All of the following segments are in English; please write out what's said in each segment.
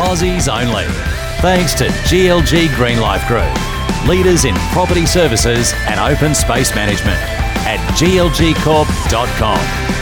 Aussies only. Thanks to GLG Green Life Group, leaders in property services and open space management at glgcorp.com.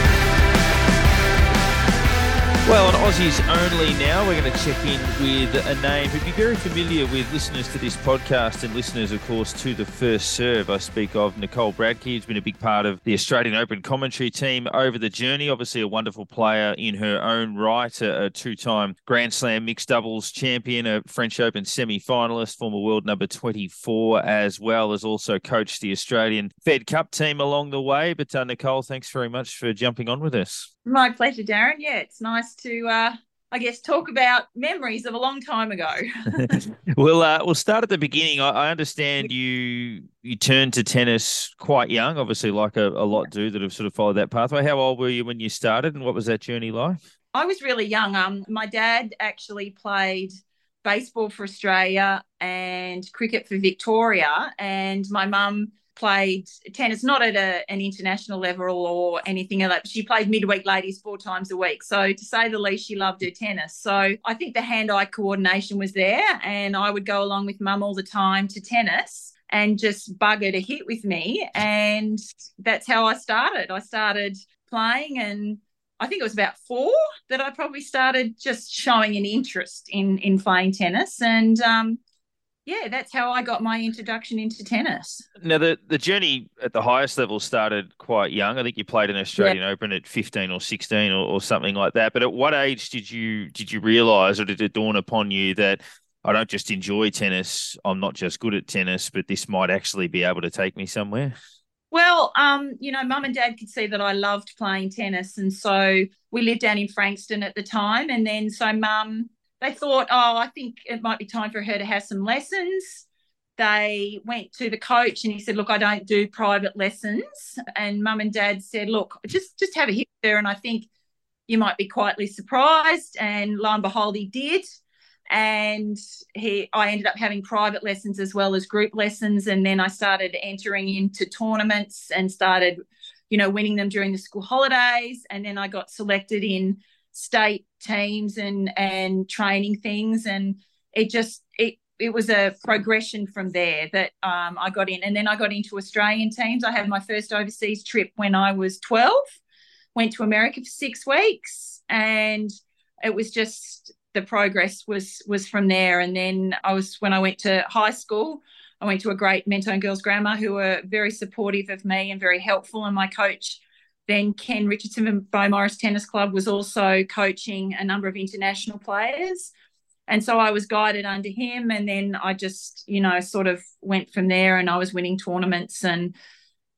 Well, on Aussies only now, we're going to check in with a name who'd be very familiar with listeners to this podcast and listeners, of course, to the first serve. I speak of Nicole Bradtke, who's been a big part of the Australian Open commentary team over the journey. Obviously, a wonderful player in her own right, a, a two time Grand Slam mixed doubles champion, a French Open semi finalist, former world number 24, as well as also coached the Australian Fed Cup team along the way. But uh, Nicole, thanks very much for jumping on with us. My pleasure, Darren. Yeah, it's nice to, uh, I guess, talk about memories of a long time ago. we'll uh, we'll start at the beginning. I, I, understand you you turned to tennis quite young, obviously, like a, a lot do that have sort of followed that pathway. How old were you when you started, and what was that journey like? I was really young. Um, my dad actually played baseball for Australia and cricket for Victoria, and my mum played tennis, not at a, an international level or anything like that. She played midweek ladies four times a week. So to say the least, she loved her tennis. So I think the hand-eye coordination was there, and I would go along with mum all the time to tennis and just bug her to hit with me. And that's how I started. I started playing and I think it was about four that I probably started just showing an interest in in playing tennis. And um, yeah, that's how I got my introduction into tennis. Now, the, the journey at the highest level started quite young. I think you played an Australian yeah. Open at 15 or 16 or, or something like that. But at what age did you did you realise or did it dawn upon you that I don't just enjoy tennis, I'm not just good at tennis, but this might actually be able to take me somewhere? Well, um, you know, mum and dad could see that I loved playing tennis. And so we lived down in Frankston at the time. And then so mum they thought, oh, I think it might be time for her to have some lessons. They went to the coach and he said, look, I don't do private lessons. And mum and dad said, look, just just have a hit there. And I think you might be quietly surprised. And lo and behold, he did. And he, I ended up having private lessons as well as group lessons. And then I started entering into tournaments and started, you know, winning them during the school holidays. And then I got selected in state teams and and training things. And it just it it was a progression from there that um, I got in. And then I got into Australian teams. I had my first overseas trip when I was 12 went to America for 6 weeks. And it was just the progress was was from there. And then I was when I went to high school I went to a great Mentone Girls Grammar who were very supportive of me and very helpful. And my coach then Ken Richardson from Beaumaris Tennis Club was also coaching a number of international players. And so I was guided under him. And then I just, you know, sort of went from there and I was winning tournaments and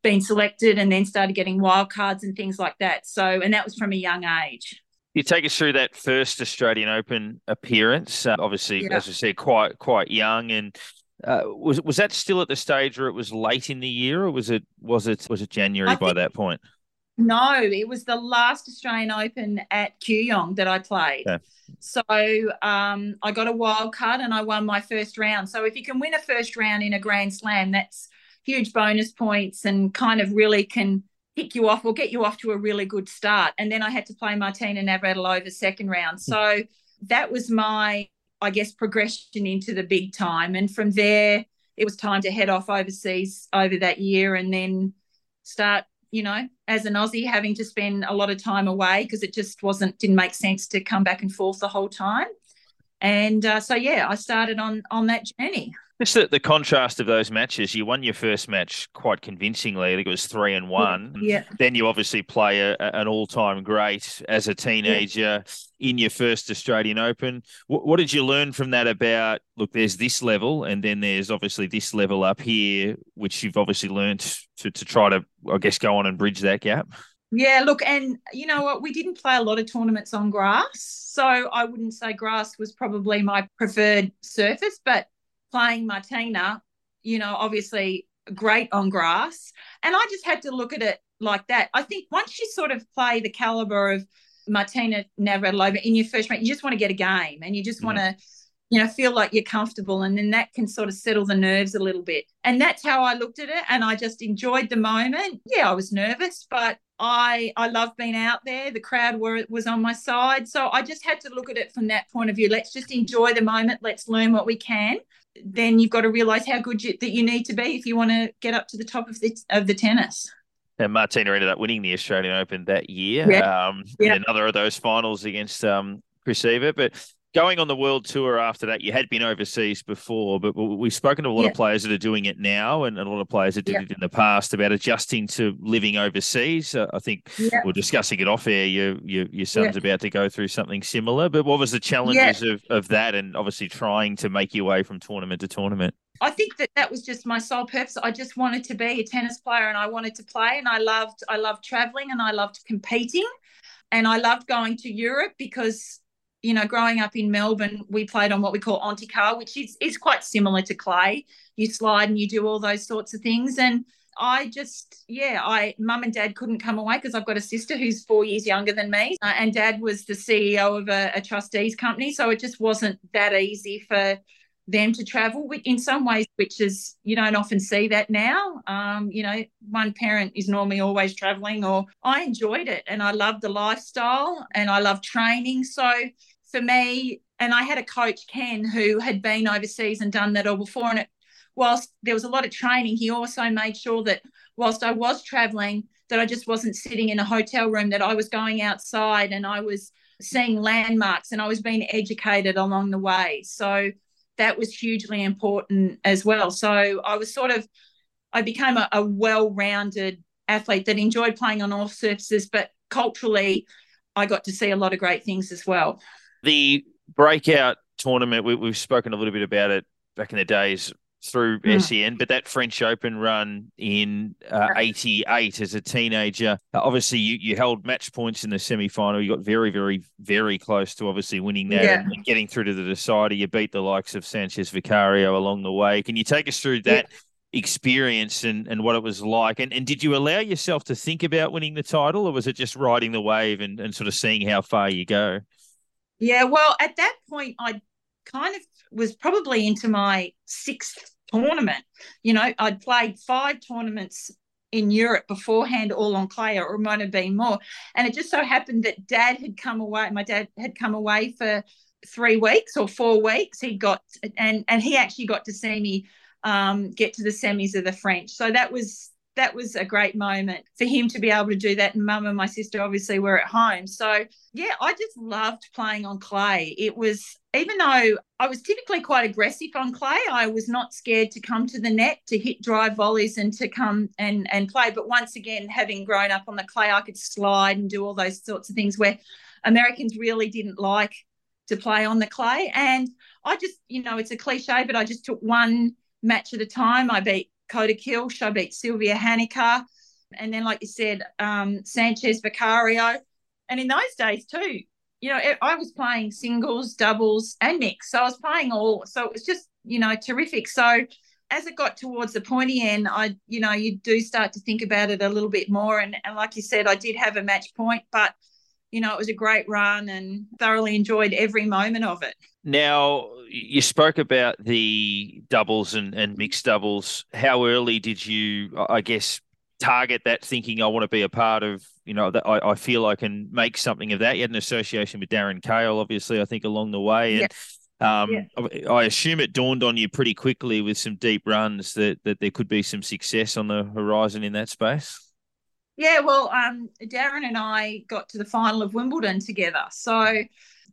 being selected and then started getting wild cards and things like that. So, and that was from a young age. You take us through that first Australian Open appearance. Uh, obviously, yeah. as I said, quite quite young, and uh, was was that still at the stage where it was late in the year, or was it was it was it January I by think, that point? No, it was the last Australian Open at Kooyong that I played. So um, I got a wild card and I won my first round. So if you can win a first round in a Grand Slam, that's huge bonus points and kind of really can pick you off or get you off to a really good start. And then I had to play Martina Navratilova second round. So that was my, I guess, progression into the big time. And from there, it was time to head off overseas over that year and then start you know, as an Aussie, having to spend a lot of time away because it just wasn't didn't make sense to come back and forth the whole time. And uh, so, yeah, I started on on that journey. Just the, the contrast of those matches. You won your first match quite convincingly. I think it was three and one. Yeah. Then you obviously play a, an all time great as a teenager yeah. in your first Australian Open. What, what did you learn from that about? Look, there's this level, and then there's obviously this level up here, which you've obviously learned to, to try to, I guess, go on and bridge that gap. Yeah, look, and you know what? We didn't play a lot of tournaments on grass. So I wouldn't say grass was probably my preferred surface, but playing Martina, you know, obviously great on grass. And I just had to look at it like that. I think once you sort of play the caliber of Martina Navratilova in your first match, you just want to get a game and you just want to, you know, feel like you're comfortable. And then that can sort of settle the nerves a little bit. And that's how I looked at it. And I just enjoyed the moment. Yeah, I was nervous, but I I love being out there. The crowd were was on my side. So I just had to look at it from that point of view. Let's just enjoy the moment. Let's learn what we can. Then you've got to realize how good you, that you need to be if you want to get up to the top of the of the tennis. And Martina ended up winning the Australian Open that year. Yeah. Um, yeah. another of those finals against um, Chris Evert. But going on the world tour after that, you had been overseas before, but we've spoken to a lot yeah. of players that are doing it now and a lot of players that did yeah. it in the past about adjusting to living overseas. Uh, I think yeah. we're discussing it off air. Your, your, your son's about to go through something similar, but what was the challenges of, of that and obviously trying to make your way from tournament to tournament? I think that that was just my sole purpose. I just wanted to be a tennis player and I wanted to play and I loved I loved traveling and I loved competing and I loved going to Europe because you know growing up in Melbourne we played on what we call Antiquar which is is quite similar to clay. You slide and you do all those sorts of things and I just, yeah, I, mum and dad couldn't come away because I've got a sister who's four years younger than me. Uh, and dad was the CEO of a, a trustees company. So it just wasn't that easy for them to travel in some ways which is you don't often see that now um, you know one parent is normally always traveling or i enjoyed it and i loved the lifestyle and i love training so for me and i had a coach ken who had been overseas and done that all before and it whilst there was a lot of training he also made sure that whilst i was traveling that i just wasn't sitting in a hotel room that i was going outside and i was seeing landmarks and i was being educated along the way so that was hugely important as well. So I was sort of, I became a, a well rounded athlete that enjoyed playing on all surfaces, but culturally, I got to see a lot of great things as well. The breakout tournament, we, have spoken a little bit about it back in the days through mm. SEN, but that French Open run in uh, 88 as a teenager, uh, obviously you, you held match points in the semi final. You got very, very, very close to obviously winning that yeah. and, getting through to the decider. You beat the likes of Sanchez Vicario along the way. Can you take us through that? Yeah. Experience and, and what it was like, and and did you allow yourself to think about winning the title, or was it just riding the wave and, and sort of seeing how far you go? Yeah, well, at that point, I kind of was probably into my sixth tournament. You know, I'd played five tournaments in Europe beforehand, all on clay, or it might have been more. And it just so happened that dad had come away, my dad had come away for three weeks or four weeks. He got, and, and he actually got to see me um, get to the semis of the French. So that was that was a great moment for him to be able to do that. And mum and my sister obviously were at home. So, yeah, I just loved playing on clay. It was, even though I was typically quite aggressive on clay, I was not scared to come to the net, to hit drive volleys and to come and, and play. But once again, having grown up on the clay, I could slide and do all those sorts of things where Americans really didn't like to play on the clay. And I just, you know, it's a cliche, but I just took one match at a time. I beat Coda. I beat Sylvia Hanika. And then, like you said, um, Sanchez Vicario. And in those days, too, you know, I was playing singles, doubles, and mix. So I was playing all. So it was just, you know, terrific. So as it got towards the pointy end, I, you know, you do start to think about it a little bit more. And, and like you said, I did have a match point, but you know, it was a great run and thoroughly enjoyed every moment of it. Now, you spoke about the doubles and, and mixed doubles. How early did you, I guess, target that thinking I want to be a part of, you know, that I, I feel I can make something of that? You had an association with Darren Cahill, obviously, I think, along the way. And yeah. Um, yeah. I assume it dawned on you pretty quickly with some deep runs that, that there could be some success on the horizon in that space. Yeah, well, um, Darren and I got to the final of Wimbledon together. So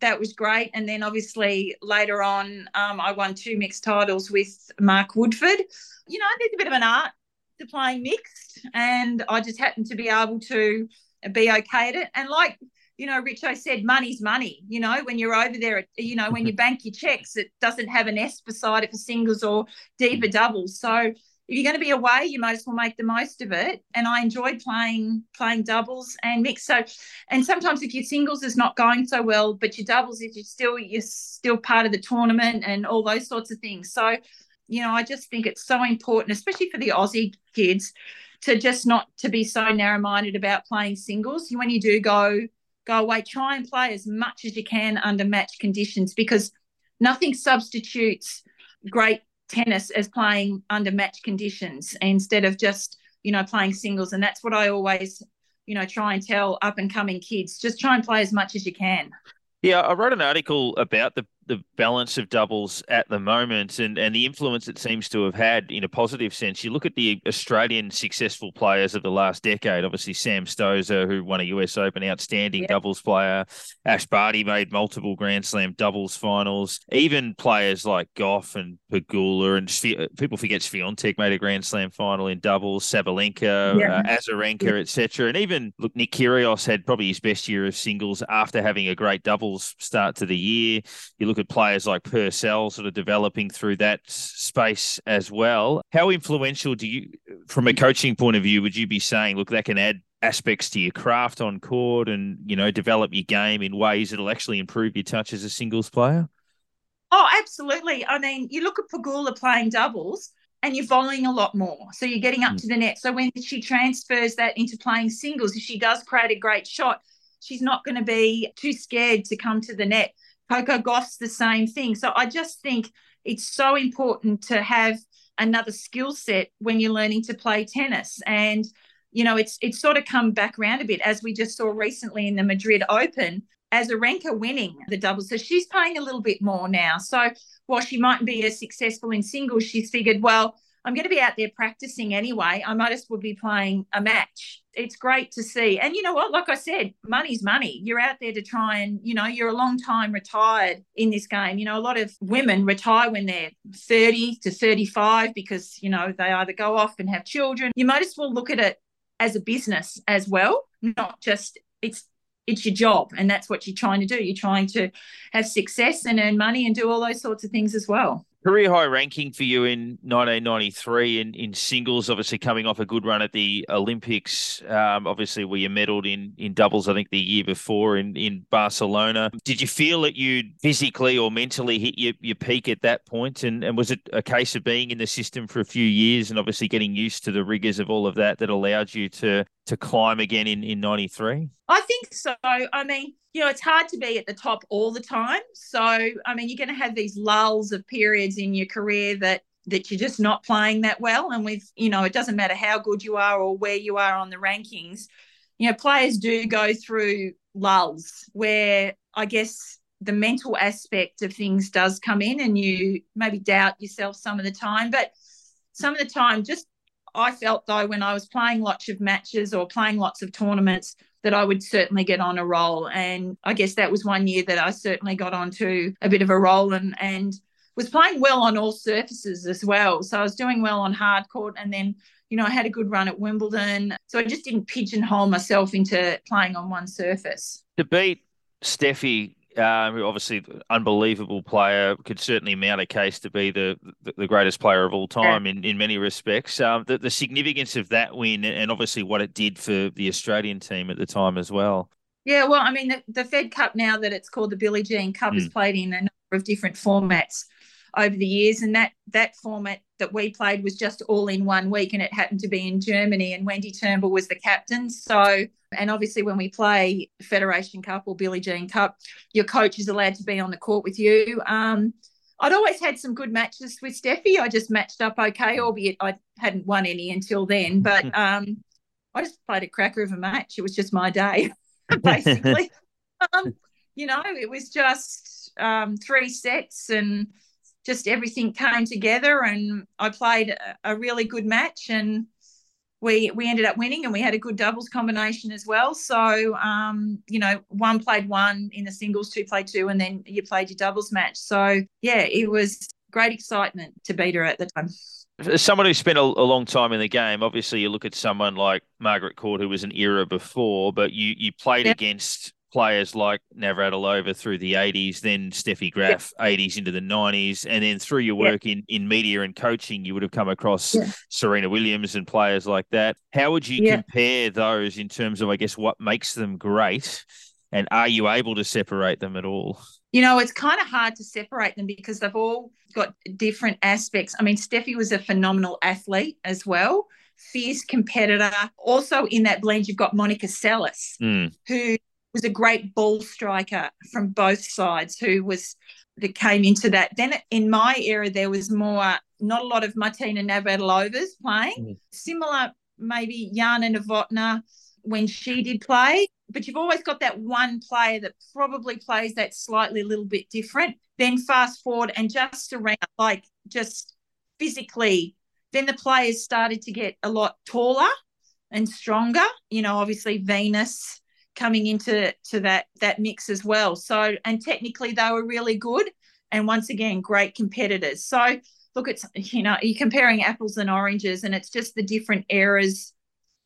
that was great. And then obviously later on, um, I won two mixed titles with Mark Woodforde. You know, there's a bit of an art to playing mixed, and I just happened to be able to be okay at it. And like you know, Richo said, money's money. You know, when you're over there, you know, when you bank your checks, it doesn't have an S beside it for singles or D for doubles. So if you're going to be away, you might as well make the most of it. And I enjoyed playing playing doubles and mix. So, and sometimes if your singles is not going so well, but your doubles, if you're still you're still part of the tournament and all those sorts of things. So, you know, I just think it's so important, especially for the Aussie kids, to just not to be so narrow minded about playing singles. When you do go go away, try and play as much as you can under match conditions because nothing substitutes great tennis as playing under match conditions instead of just you know playing singles. And that's what i always you know try and tell up and coming kids just try and play as much as you can. Yeah i wrote an article about the the balance of doubles at the moment and, and the influence it seems to have had in a positive sense. You look at the Australian successful players of the last decade, obviously Sam Stosur, who won a US Open, outstanding yeah. doubles player. Ash Barty made multiple Grand Slam doubles finals. Even players like Gauff and Pegula and people forget Swiatek made a Grand Slam final in doubles, Sabalenka, yeah. uh, Azarenka, yeah. etc. And even look, Nick Kyrgios had probably his best year of singles after having a great doubles start to the year. You look look at players like Purcell sort of developing through that space as well. How influential do you, from a coaching point of view, would you be saying, look, that can add aspects to your craft on court and, you know, develop your game in ways that'll actually improve your touch as a singles player? Oh, absolutely. I mean, you look at Pegula playing doubles and you're volleying a lot more. So you're getting up mm. to the net. So when she transfers that into playing singles, if she does create a great shot, she's not going to be too scared to come to the net. Coco Gauff's the same thing. So I just think it's so important to have another skill set when you're learning to play tennis. And, you know, it's it's sort of come back around a bit as we just saw recently in the Madrid Open. Azarenka winning the doubles. So she's playing a little bit more now. So while she mightn't be as successful in singles, she's figured, well, I'm going to be out there practicing anyway. I might as well be playing a match. It's great to see. And you know what? Like I said, money's money. You're out there to try and, you know, you're a long time retired in this game. You know, a lot of women retire when they're 30 to 35 because, you know, they either go off and have children. You might as well look at it as a business as well, not just it's it's your job and that's what you're trying to do. You're trying to have success and earn money and do all those sorts of things as well career high ranking for you in 1993 in, in singles, obviously coming off a good run at the Olympics. Um, obviously, where you medaled in, in doubles, I think the year before in, in Barcelona. Did you feel that you physically or mentally hit your, your peak at that point? And, and was it a case of being in the system for a few years and obviously getting used to the rigors of all of that that allowed you to to climb again in, in 93? I think so. I mean, you know, it's hard to be at the top all the time. So, I mean, you're going to have these lulls of periods in your career that that you're just not playing that well. And with, you know, it doesn't matter how good you are or where you are on the rankings, you know, players do go through lulls where I guess the mental aspect of things does come in and you maybe doubt yourself some of the time. But some of the time, just I felt though when I was playing lots of matches or playing lots of tournaments, that I would certainly get on a roll. And I guess that was one year that I certainly got onto a bit of a roll and and was playing well on all surfaces as well. So I was doing well on hard court and then you know, I had a good run at Wimbledon. So I just didn't pigeonhole myself into playing on one surface. To beat Steffi um, obviously, unbelievable player. Could certainly mount a case to be the the, the greatest player of all time yeah. in, in many respects. Um, the, the significance of that win and obviously what it did for the Australian team at the time as well. Yeah, well, I mean, the, the Fed Cup now that it's called the Billie Jean Cup mm. is played in a number of different formats over the years, and that that format that we played was just all in one week, and it happened to be in Germany, and Wendy Turnbull was the captain. So, and obviously, when we play Federation Cup or Billie Jean Cup, your coach is allowed to be on the court with you. Um, I'd always had some good matches with Steffi. I just matched up okay, albeit I hadn't won any until then. But um, I just played a cracker of a match. It was just my day, basically. um, you know, it was just um, three sets and just everything came together and I played a, a really good match and we we ended up winning and we had a good doubles combination as well. So um, you know, one played one in the singles, two played two, and then you played your doubles match. So yeah, it was great excitement to beat her at the time. As someone who spent a, a, long time in the game, obviously you look at someone like Margaret Court, who was an era before, but you you played against players like Navratilova through the 80s, then Steffi Graf, yeah. 80s into the 90s, and then through your work yeah. in, in media and coaching, you would have come across yeah. Serena Williams and players like that. How would you compare those in terms of, I guess, what makes them great? And are you able to separate them at all? You know, it's kind of hard to separate them because they've all got different aspects. I mean, Steffi was a phenomenal athlete as well fierce competitor. Also, in that blend, you've got Monica Seles, mm. who was a great ball striker from both sides, who was that came into that. Then in my era, there was more, not a lot of Martina Navratilovas playing. Mm. Similar, maybe Jana Novotná when she did play. But you've always got that one player that probably plays that slightly a little bit different. Then fast forward and just around, like just physically then the players started to get a lot taller and stronger. You know, obviously Venus coming into to that that mix as well. So and technically they were really good and once again great competitors. So look, it's you know you're comparing apples and oranges, and it's just the different eras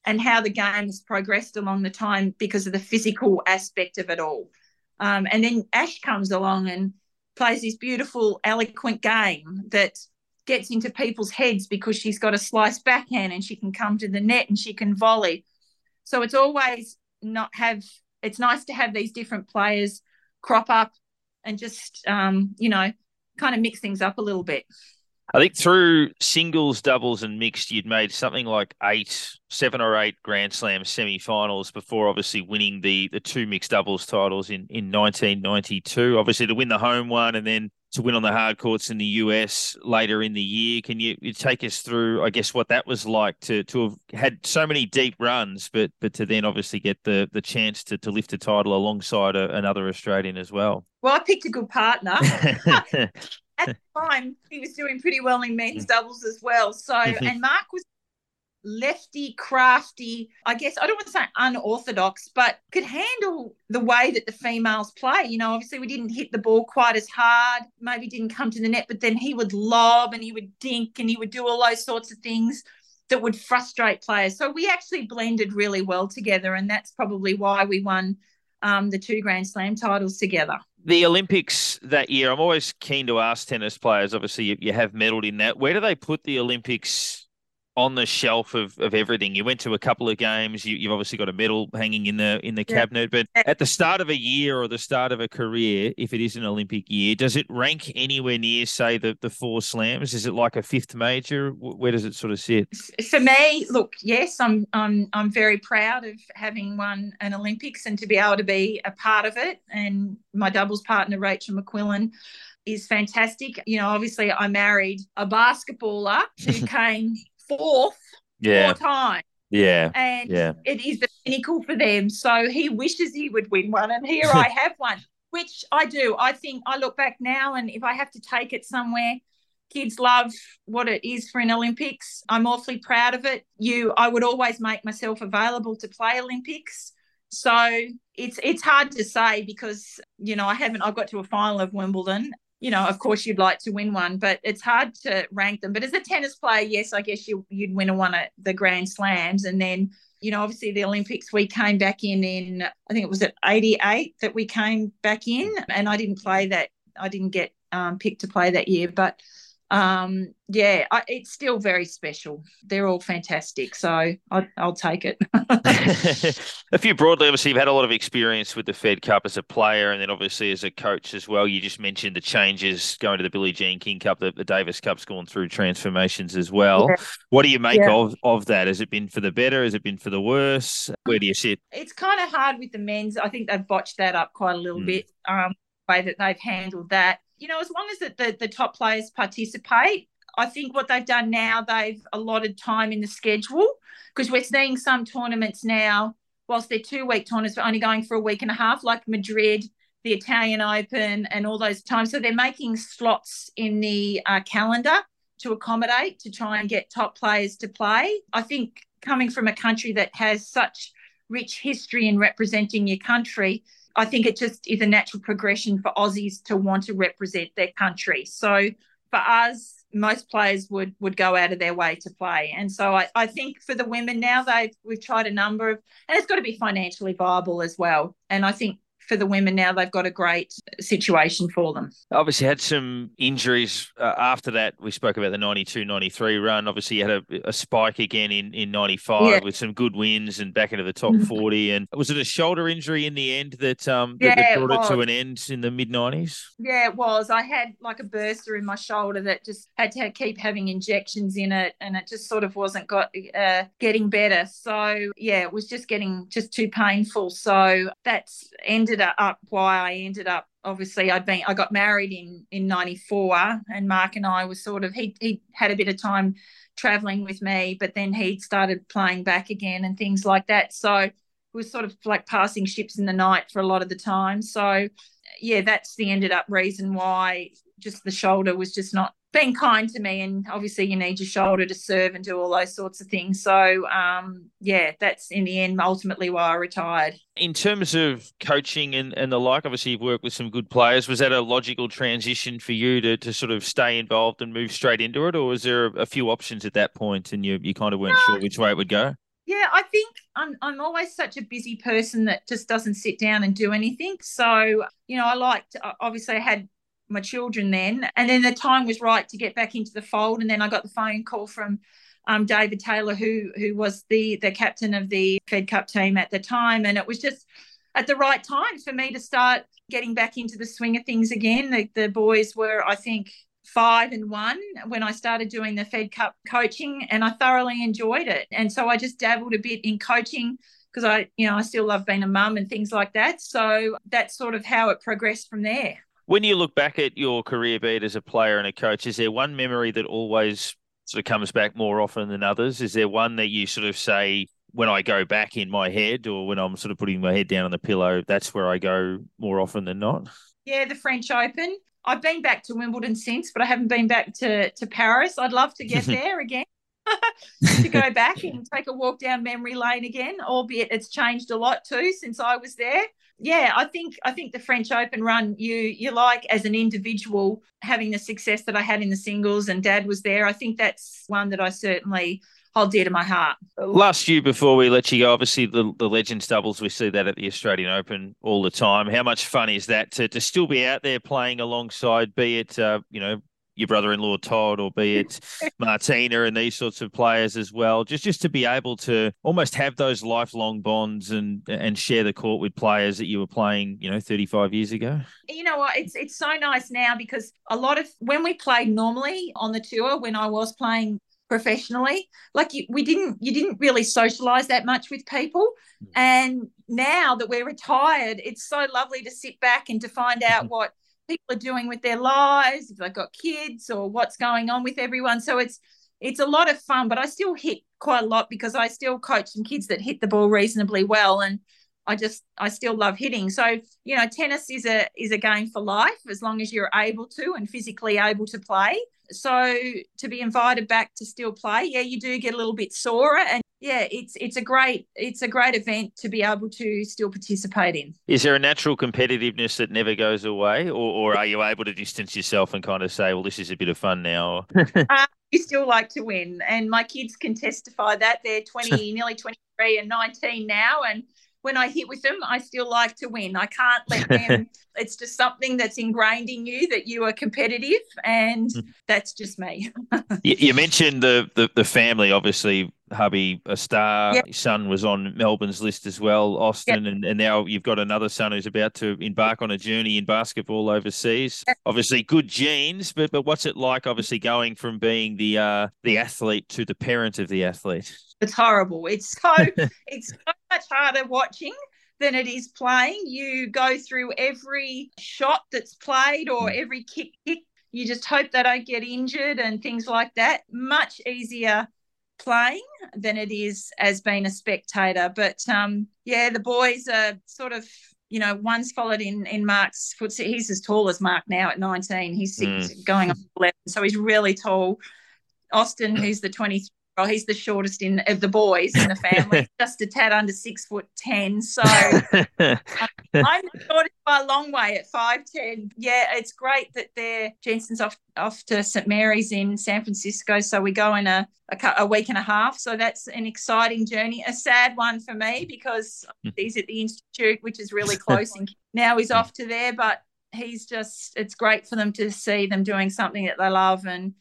and how the game has progressed along the time because of the physical aspect of it all. Um, and then Ash comes along and plays this beautiful, eloquent game that gets into people's heads because she's got a slice backhand and she can come to the net and she can volley. So it's always not have it's nice to have these different players crop up and just um, you know kind of mix things up a little bit. I think through singles, doubles, and mixed, you'd made something like eight, seven or eight Grand Slam semi-finals before, obviously winning the the two mixed doubles titles in in 1992. Obviously, to win the home one, and then to win on the hard courts in the US later in the year. Can you, you, take us through, I guess, what that was like to to have had so many deep runs, but but to then obviously get the the chance to to lift a title alongside a, another Australian as well? Well, I picked a good partner. At the time, he was doing pretty well in men's mm. doubles as well. So, and Mark was lefty, crafty, I guess I don't want to say unorthodox, but could handle the way that the females play. You know, obviously we didn't hit the ball quite as hard, maybe didn't come to the net, but then he would lob and he would dink and he would do all those sorts of things that would frustrate players. So we actually blended really well together, and that's probably why we won um, the two Grand Slam titles together. The Olympics that year, I'm always keen to ask tennis players. Obviously, you, you have medaled in that. Where do they put the Olympics on the shelf of, of everything. You went to a couple of games. You, have obviously got a medal hanging in the in the yeah. cabinet. But at the start of a year or the start of a career, if it is an Olympic year, does it rank anywhere near, say, the the four slams? Is it like a fifth major? Where does it sort of sit? For me, look, yes, I'm I'm I'm very proud of having won an Olympics and to be able to be a part of it. And my doubles partner Rachel McQuillan is fantastic. You know, obviously I married a basketballer who came fourth yeah. four times. Yeah. And yeah. it is the pinnacle for them. So he wishes he would win one. And here I have one, which I do. I think I look back now and if I have to take it somewhere, kids love what it is for an Olympics. I'm awfully proud of it. You I would always make myself available to play Olympics. So it's it's hard to say because you know I haven't I've got to a final of Wimbledon you know, of course, you'd like to win one, but it's hard to rank them. But as a tennis player, yes, I guess you, you'd win a one at the Grand Slams, and then you know, obviously the Olympics, we came back in in I think it was at '88 that we came back in, and I didn't play that. I didn't get um, picked to play that year, but um, yeah, I, it's still very special. They're all fantastic, so I, will take it. a few broadly, obviously, you've had a lot of experience with the Fed Cup as a player, and then obviously as a coach as well. You just mentioned the changes going to the Billie Jean King Cup, the, the Davis Cup's gone through transformations as well. Yeah. What do you make yeah. of of that? Has it been for the better? Has it been for the worse? Where do you sit? It's kind of hard with the men's. I think they've botched that up quite a little mm. bit. Um, way that they've handled that you know, as long as the, the, the top players participate, I think what they've done now, they've allotted time in the schedule because we're seeing some tournaments now, whilst they're two week tournaments, but only going for a week and a half, like Madrid, the Italian Open, and all those times. So they're making slots in the uh, calendar to accommodate to try and get top players to play. I think coming from a country that has such rich history in representing your country, I think it just is a natural progression for Aussies to want to represent their country. So for us, most players would would go out of their way to play. And so I, I think for the women now, they've we've tried a number of and it's got to be financially viable as well. And I think for the women now they've got a great situation for them. Obviously, had some injuries uh, after that. We spoke about the 92 93 run. Obviously, you had a, a spike again in, in 95 yeah. with some good wins and back into the top mm-hmm. 40. And was it a shoulder injury in the end that, um, that, yeah, that brought it, it, to an end in the mid 90s? Yeah, it was. I had like a bursa in my shoulder that just had to keep having injections in it, and it just sort of wasn't got uh, getting better. So, yeah, it was just getting just too painful. So that's ended up why I ended up obviously I'd been I got married in in 94 and Mark and I was sort of he he had a bit of time traveling with me but then he'd started playing back again and things like that. So it was sort of like passing ships in the night for a lot of the time. So yeah that's the ended up reason why just the shoulder was just not been kind to me and obviously you need your shoulder to serve and do all those sorts of things so um, yeah that's in the end ultimately why i retired in terms of coaching and, and the like obviously you've worked with some good players was that a logical transition for you to, to sort of stay involved and move straight into it or was there a, few options at that point and you, you kind of weren't no. sure which way it would go yeah, I think I'm I'm always such a busy person that just doesn't sit down and do anything. So, you know, I liked obviously I had my children then. And then the time was right to get back into the fold. And then I got the phone call from um, David Taylor, who who was the the captain of the Fed Cup team at the time, and it was just at the right time for me to start getting back into the swing of things again. The, the boys were, I think, five and one when I started doing the Fed Cup coaching, and I thoroughly enjoyed it. And so I just dabbled a bit in coaching because I, you know, I still love being a mum and things like that. So that's sort of how it progressed from there. When you look back at your career, be it as a player and a coach, is there one memory that always sort of comes back more often than others? Is there one that you sort of say, when I go back in my head or when I'm sort of putting my head down on the pillow, that's where I go more often than not? Yeah, the French Open. I've been back to Wimbledon since, but I haven't been back to, to Paris. I'd love to get there again. to go back and take a walk down memory lane again, albeit it's changed a lot too since I was there. Yeah, I think I think the French Open run you you like as an individual having the success that I had in the singles and dad was there. I think that's one that I certainly hold dear to my heart. Last year, before we let you go, obviously the, the Legends doubles, we see that at the Australian Open all the time. How much fun is that to, to still be out there playing alongside, be it, uh, you know, your brother-in-law Todd, or be it Martina and these sorts of players as well. Just just to be able to almost have those lifelong bonds and and share the court with players that you were playing, you know, 35 years ago. You know what? It's it's so nice now because a lot of when we played normally on the tour, when I was playing professionally like you, we didn't you didn't really socialize that much with people mm. and now that we're retired it's so lovely to sit back and to find out what people are doing with their lives, if they've got kids or what's going on with everyone. So it's it's a lot of fun, but I still hit quite a lot because I still coach some kids that hit the ball reasonably well and I just I still love hitting. So, you know, tennis is a is a game for life as long as you're able to and physically able to play. So to be invited back to still play, yeah, you do get a little bit sore and yeah, it's it's a great it's a great event to be able to still participate in. Is there a natural competitiveness that never goes away, or, or are you able to distance yourself and kind of say, well, this is a bit of fun now? uh, you still like to win, and my kids can testify that they're twenty, nearly twenty three and nineteen now, and when I hit with them, I still like to win. I can't let them. it's just something that's ingrained in you that you are competitive, and hmm. that's just me. you, mentioned the, the, the family, obviously. Hubby, a star. Yep. His son was on Melbourne's list as well, Austin, yep. and, and now you've got another son who's about to embark on a journey in basketball overseas. Yep. Obviously, good genes, but but what's it like? Obviously, going from being the uh, the athlete to the parent of the athlete. It's horrible. It's so it's so much harder watching than it is playing. You go through every shot that's played or hmm. every kick kick. You just hope they don't get injured and things like that. Much easier playing than it is as being a spectator. But um, yeah, the boys are sort of you know, one's followed in in Mark's footsteps. He's as tall as Mark now at 19. He's mm. going on 11, so he's really tall. Austin, who's the 23 well, he's the shortest in of the boys in the family, just a tad under six foot ten. So I'm the shortest by a long way at five ten. Yeah, it's great that they're Jensen's off off to St Mary's in San Francisco, so we go in a, a, a week and a half. So that's an exciting journey, a sad one for me because hmm. he's at the institute, which is really close, and now he's off to there, but. He's just, it's great for them to see them doing something that they love and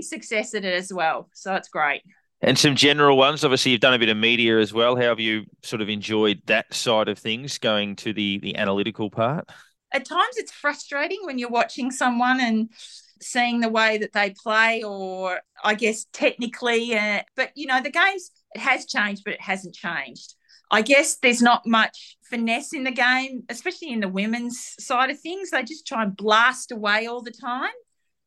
success in it as well. So it's great. And some general ones. Obviously, you've done a bit of media as well. How have you sort of enjoyed that side of things, going to the the analytical part? At times, it's frustrating when you're watching someone and seeing the way that they play, or I guess technically. Uh, but you know, the games it has changed, but it hasn't changed. I guess there's not much finesse in the game, especially in the women's side of things. They just try and blast away all the time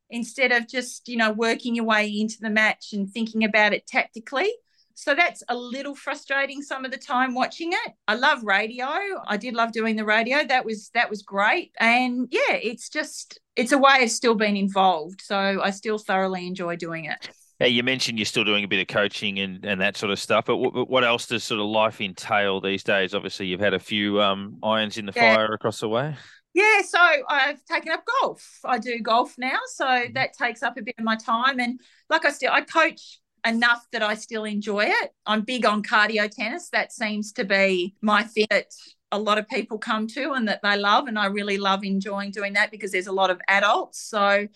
instead of just, you know, working your way into the match and thinking about it tactically. So that's a little frustrating some of the time watching it. I love radio. I did love doing the radio. That was that was great. And yeah, it's just it's a way of still being involved. So I still thoroughly enjoy doing it. Yeah, you mentioned you're still doing a bit of coaching and, and that sort of stuff, but w- what else does sort of life entail these days? Obviously, you've had a few um, irons in the yeah. fire across the way. Yeah, so I've taken up golf. I do golf now, so mm-hmm. that takes up a bit of my time. And like I still, I coach enough that I still enjoy it. I'm big on cardio tennis. That seems to be my thing that a lot of people come to and that they love. And I really love enjoying doing that because there's a lot of adults. So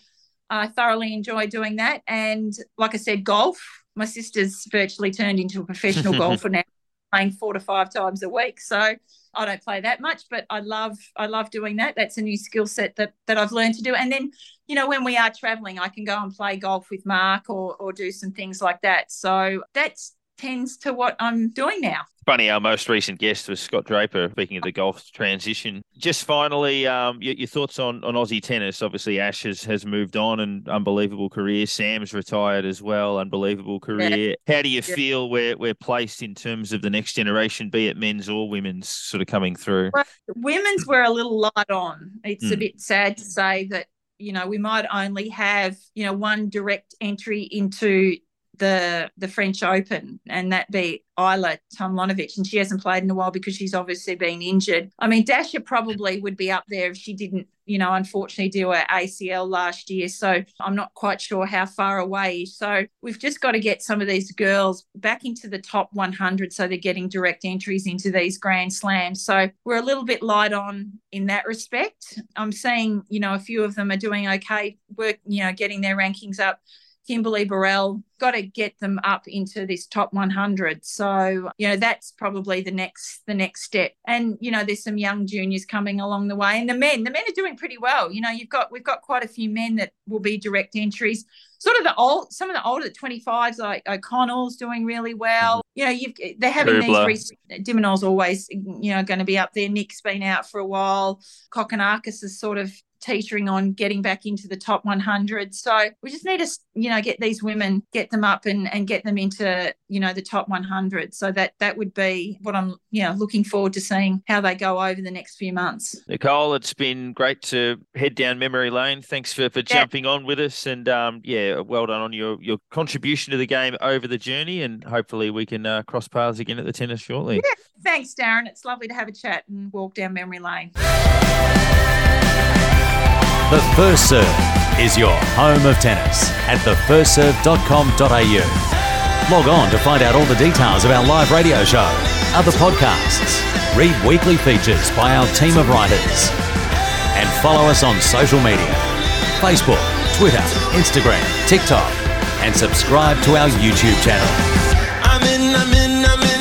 I thoroughly enjoy doing that. And like I said, golf. My sister's virtually turned into a professional golfer now, playing four to five times a week. So I don't play that much, but I love I love doing that. That's a new skill set that that I've learned to do. And then, you know, when we are traveling, I can go and play golf with Mark or or do some things like that. So that's tends to what I'm doing now. Funny, our most recent guest was Scott Draper. Speaking of the golf transition, just finally, um, your, your, thoughts on, on Aussie tennis? Obviously, Ash has, has moved on and unbelievable career. Sam's retired as well, unbelievable career. Yeah. How do you yeah. feel we're, we're placed in terms of the next generation, be it men's or women's, sort of coming through? Well, women's were a little light on. It's mm. a hmm. bit sad to say that you know we might only have you know one direct entry into the the French Open, and that be Ajla Tomljanovic, and she hasn't played in a while because she's obviously been injured. I mean, Dasha probably would be up there if she didn't, you know, unfortunately do her ACL last year. So I'm not quite sure how far away. So we've just got to get some of these girls back into the top 100 so they're getting direct entries into these Grand Slams. So we're a little bit light on in that respect. I'm seeing, you know, a few of them are doing okay, work, you know, getting their rankings up. Kimberly Birrell, got to get them up into this top 100. So, you know, that's probably the next the next step. And, you know, there's some young juniors coming along the way. And the men, the men are doing pretty well. You know, you've got we've got quite a few men that will be direct entries. Sort of the old some of the older 25s like O'Connell's doing really well. Mm-hmm. You know, you've they're having Kubler. these de Minaur's always, you know, going to be up there. Nick's been out for a while. Kokkinakis is sort of teetering on getting back into the top 100. So we just need to, you know, get these women, get them up and, and get them into, you know, the top 100. So that that would be what I'm, you know, looking forward to seeing how they go over the next few months. Nicole, it's been great to head down memory lane. Thanks for, for yeah. jumping on with us. And um, yeah, well done on your, your contribution to the game over the journey. And hopefully we can uh, cross paths again at the tennis shortly. Yeah, thanks, Darren. It's lovely to have a chat and walk down memory lane. The First Serve is your home of tennis at thefirstserve.com.au. Log on to find out all the details of our live radio show, other podcasts, read weekly features by our team of writers, and follow us on social media Facebook, Twitter, Instagram, TikTok, and subscribe to our YouTube channel. I'm in, I'm in, I'm in,